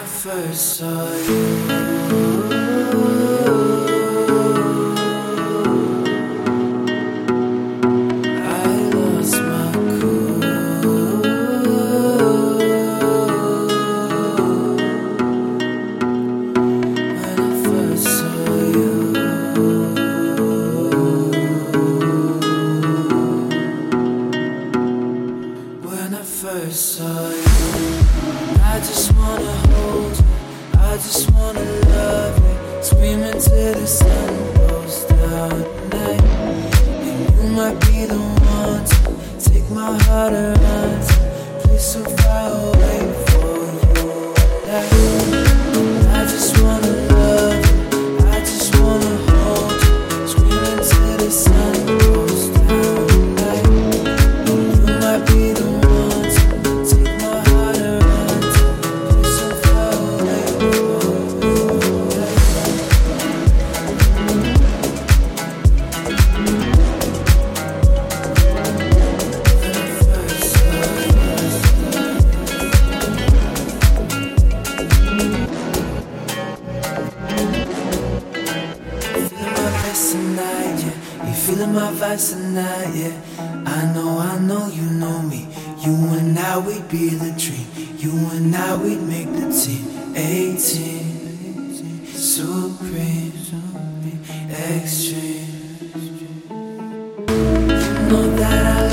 I first saw you. I just wanna hold you. I just wanna love you. Screaming till the sun you might be the one to take my heart and run. Please so far away. tonight, yeah. You feeling my vibes tonight, yeah. I know, I know you know me. You and I, we'd be the dream. You and I, we'd make the team. 18, supreme, extreme. Know that I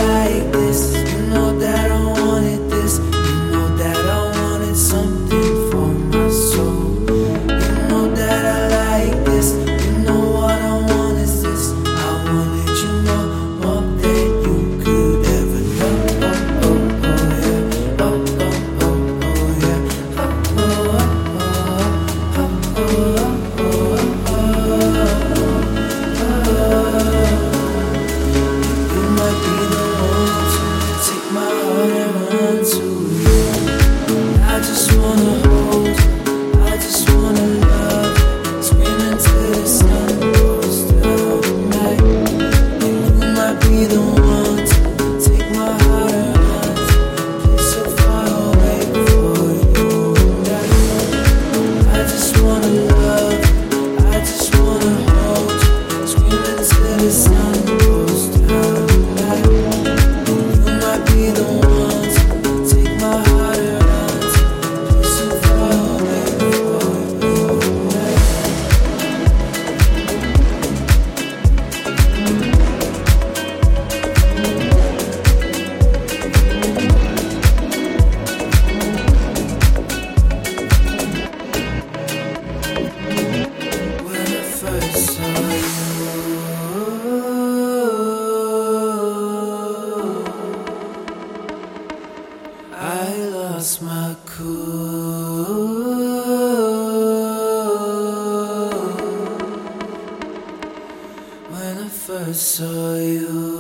saw you.